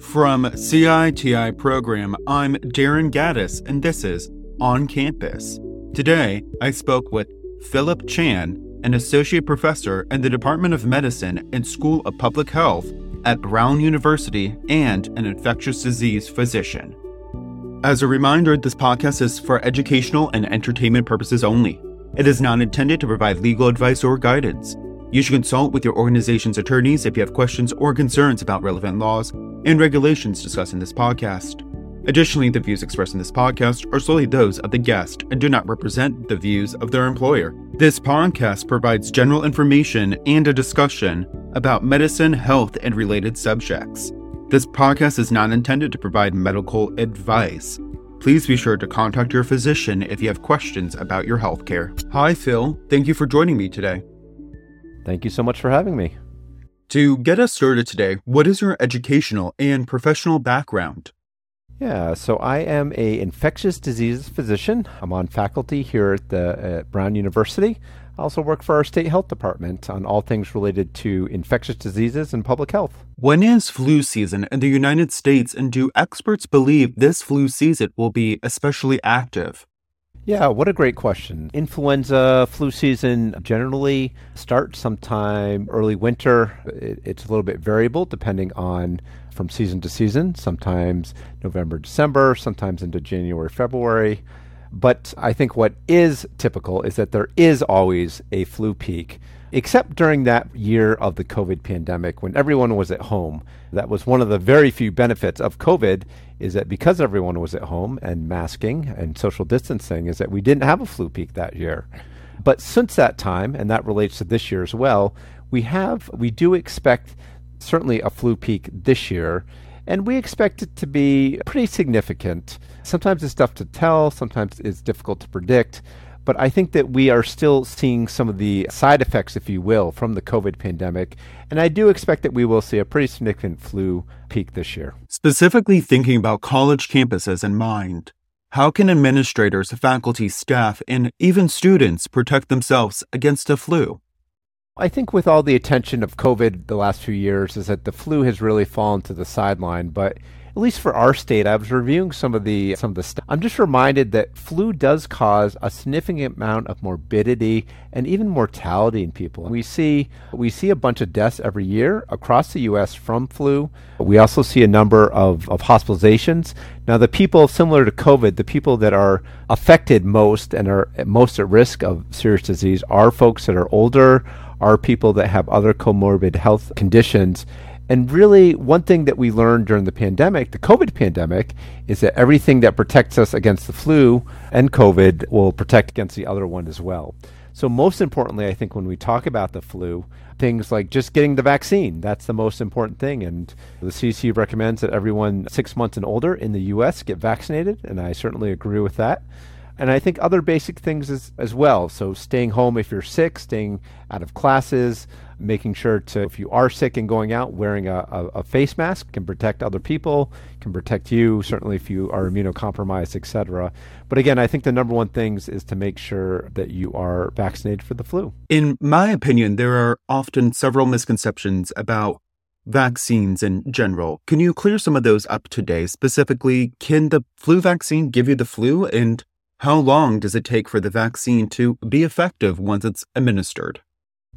From CITI program, I'm Darren Gaddis, and this is On Campus. Today, I spoke with Philip Chan, an associate professor in the Department of Medicine and School of Public Health at Brown University and an infectious disease physician. As a reminder, this podcast is for educational and entertainment purposes only. It is not intended to provide legal advice or guidance. You should consult with your organization's attorneys if you have questions or concerns about relevant laws and regulations discussed in this podcast. Additionally, the views expressed in this podcast are solely those of the guest and do not represent the views of their employer. This podcast provides general information and a discussion about medicine, health, and related subjects. This podcast is not intended to provide medical advice. Please be sure to contact your physician if you have questions about your healthcare. Hi, Phil. Thank you for joining me today. Thank you so much for having me. To get us started today, what is your educational and professional background? Yeah, so I am a infectious diseases physician. I'm on faculty here at the at Brown University. I also work for our state health department on all things related to infectious diseases and public health. When is flu season in the United States, and do experts believe this flu season will be especially active? Yeah, what a great question. Influenza flu season generally starts sometime early winter. It, it's a little bit variable depending on from season to season, sometimes November, December, sometimes into January, February. But I think what is typical is that there is always a flu peak except during that year of the COVID pandemic when everyone was at home. That was one of the very few benefits of COVID is that because everyone was at home and masking and social distancing is that we didn't have a flu peak that year. But since that time, and that relates to this year as well, we have we do expect certainly a flu peak this year, and we expect it to be pretty significant. Sometimes it's tough to tell, sometimes it's difficult to predict, but I think that we are still seeing some of the side effects, if you will, from the COVID pandemic. And I do expect that we will see a pretty significant flu peak this year. Specifically thinking about college campuses in mind, how can administrators, faculty, staff, and even students protect themselves against a flu? I think with all the attention of COVID the last few years is that the flu has really fallen to the sideline, but at least for our state, I was reviewing some of the some of the stuff. I'm just reminded that flu does cause a significant amount of morbidity and even mortality in people. We see we see a bunch of deaths every year across the U.S. from flu. We also see a number of, of hospitalizations. Now, the people similar to COVID, the people that are affected most and are most at risk of serious disease are folks that are older, are people that have other comorbid health conditions and really, one thing that we learned during the pandemic, the COVID pandemic, is that everything that protects us against the flu and COVID will protect against the other one as well. So, most importantly, I think when we talk about the flu, things like just getting the vaccine, that's the most important thing. And the CDC recommends that everyone six months and older in the US get vaccinated, and I certainly agree with that. And I think other basic things as, as well. So, staying home if you're sick, staying out of classes, making sure to, if you are sick and going out, wearing a, a, a, face mask can protect other people, can protect you, certainly if you are immunocompromised, etc. But again, I think the number one things is to make sure that you are vaccinated for the flu. In my opinion, there are often several misconceptions about vaccines in general. Can you clear some of those up today? Specifically, can the flu vaccine give you the flu? And how long does it take for the vaccine to be effective once it's administered?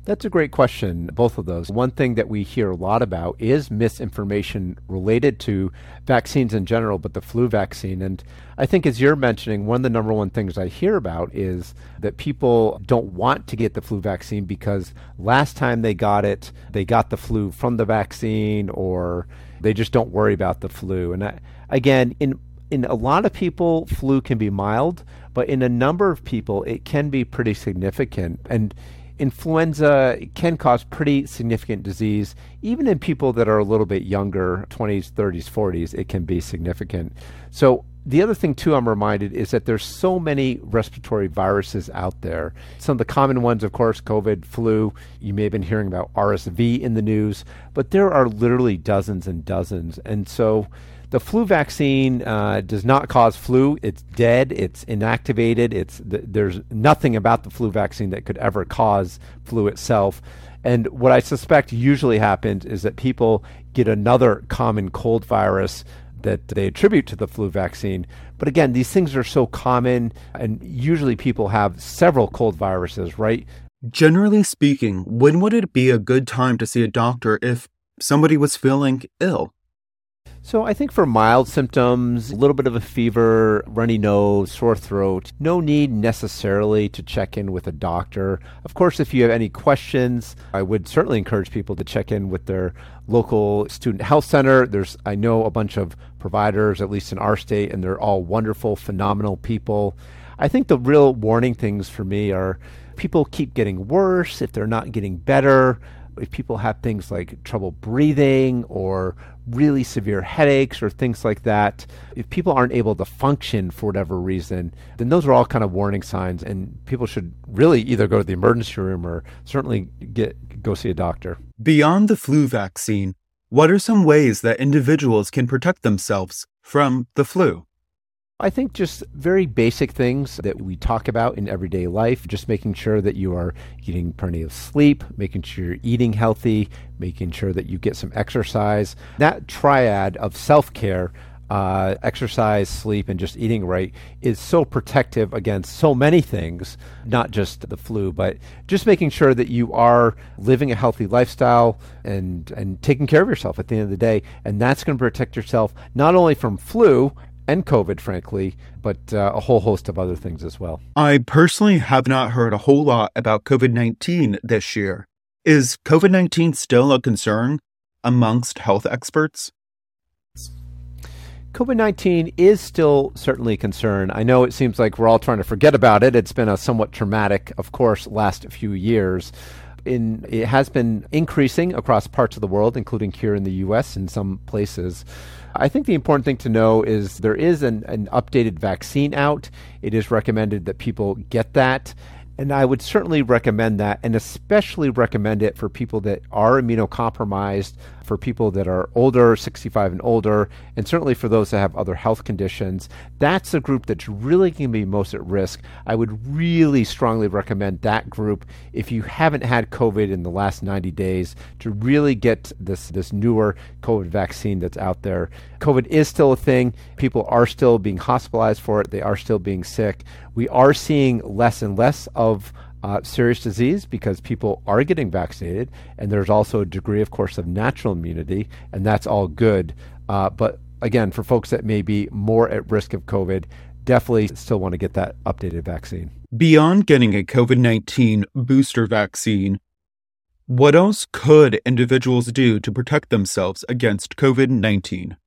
That's a great question, both of those. One thing that we hear a lot about is misinformation related to vaccines in general, but the flu vaccine. And I think, as you're mentioning, one of the number one things I hear about is that people don't want to get the flu vaccine because last time they got it, they got the flu from the vaccine, or they just don't worry about the flu. And I, again, in in a lot of people, flu can be mild, but in a number of people, it can be pretty significant. And influenza can cause pretty significant disease. Even in people that are a little bit younger, 20s, 30s, 40s, it can be significant. So, the other thing, too, I'm reminded is that there's so many respiratory viruses out there. Some of the common ones, of course, COVID, flu. You may have been hearing about RSV in the news, but there are literally dozens and dozens. And so, The flu vaccine uh, does not cause flu. It's dead. It's inactivated. It's th- there's nothing about the flu vaccine that could ever cause flu itself. And what I suspect usually happens is that people get another common cold virus that they attribute to the flu vaccine. But again, these things are so common, and usually people have several cold viruses, right? Generally speaking, when would it be a good time to see a doctor if somebody was feeling ill? So I think for mild symptoms, a little bit of a fever, runny nose, sore throat, no need necessarily to check in with a doctor. Of course, if you have any questions, I would certainly encourage people to check in with their local student health center. There's I know a bunch of providers at least in our state and they're all wonderful, phenomenal people. I think the real warning things for me are people keep getting worse if they're not getting better if people have things like trouble breathing or really severe headaches or things like that, if people aren't able to function for whatever reason, then those are all kind of warning signs, and people should really either go to the emergency room or certainly get go see a doctor. Beyond the flu vaccine, what are some ways that individuals can protect themselves from the flu? I think just very basic things that we talk about in everyday life, just making sure that you are getting plenty of sleep, making sure you're eating healthy, making sure that you get some exercise. That triad of self care, uh, exercise, sleep, and just eating right is so protective against so many things, not just the flu, but just making sure that you are living a healthy lifestyle and, and taking care of yourself at the end of the day. And that's going to protect yourself not only from flu and COVID, frankly, but uh, a whole host of other things as well. I personally have not heard a whole lot about COVID 19 this year. Is COVID 19 still a concern amongst health experts? COVID 19 is still certainly a concern. I know it seems like we're all trying to forget about it. It's been a somewhat traumatic, of course, last few years. In, it has been increasing across parts of the world, including here in the US in some places. I think the important thing to know is there is an, an updated vaccine out. It is recommended that people get that. And I would certainly recommend that, and especially recommend it for people that are immunocompromised, for people that are older, 65 and older, and certainly for those that have other health conditions. That's the group that's really going to be most at risk. I would really strongly recommend that group if you haven't had COVID in the last 90 days to really get this, this newer COVID vaccine that's out there. COVID is still a thing. People are still being hospitalized for it, they are still being sick. We are seeing less and less of uh, serious disease because people are getting vaccinated, and there's also a degree, of course, of natural immunity, and that's all good. Uh, but again, for folks that may be more at risk of COVID, definitely still want to get that updated vaccine. Beyond getting a COVID 19 booster vaccine, what else could individuals do to protect themselves against COVID 19?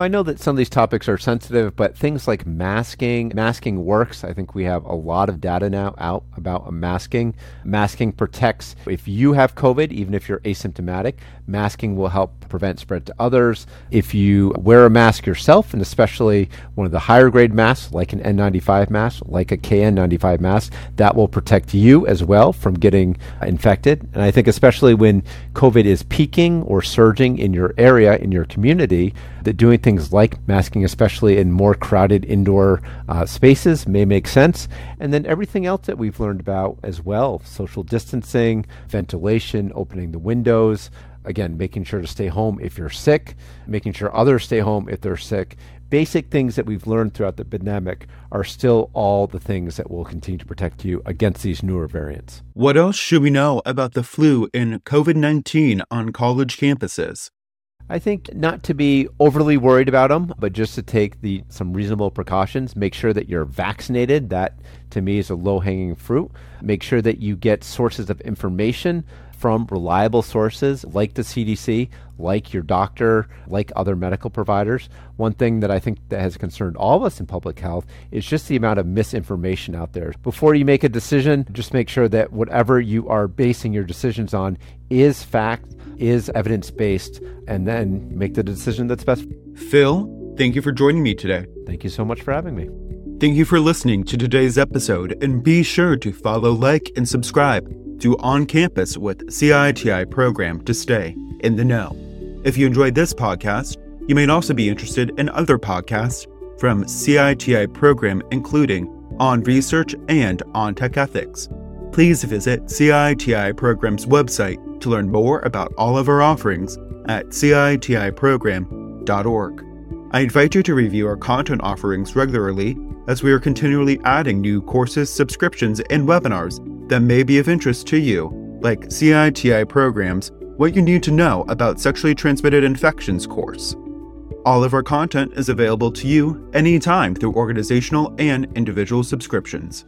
I know that some of these topics are sensitive, but things like masking, masking works. I think we have a lot of data now out about masking. Masking protects if you have COVID, even if you're asymptomatic, masking will help prevent spread to others. If you wear a mask yourself, and especially one of the higher grade masks, like an N95 mask, like a KN95 mask, that will protect you as well from getting infected. And I think especially when COVID is peaking or surging in your area, in your community, that doing things like masking, especially in more crowded indoor uh, spaces, may make sense. And then everything else that we've learned about as well social distancing, ventilation, opening the windows. Again, making sure to stay home if you're sick, making sure others stay home if they're sick. Basic things that we've learned throughout the pandemic are still all the things that will continue to protect you against these newer variants. What else should we know about the flu and COVID 19 on college campuses? I think not to be overly worried about them, but just to take the some reasonable precautions. Make sure that you're vaccinated. That to me is a low hanging fruit. Make sure that you get sources of information from reliable sources like the CDC, like your doctor, like other medical providers. One thing that I think that has concerned all of us in public health is just the amount of misinformation out there. Before you make a decision, just make sure that whatever you are basing your decisions on is fact, is evidence based, and then make the decision that's best. Phil, thank you for joining me today. Thank you so much for having me. Thank you for listening to today's episode, and be sure to follow, like, and subscribe to On Campus with CITI program to stay in the know. If you enjoyed this podcast, You may also be interested in other podcasts from CITI program, including On Research and On Tech Ethics. Please visit CITI program's website to learn more about all of our offerings at citiprogram.org. I invite you to review our content offerings regularly as we are continually adding new courses, subscriptions, and webinars that may be of interest to you, like CITI programs What You Need to Know About Sexually Transmitted Infections course. All of our content is available to you anytime through organizational and individual subscriptions.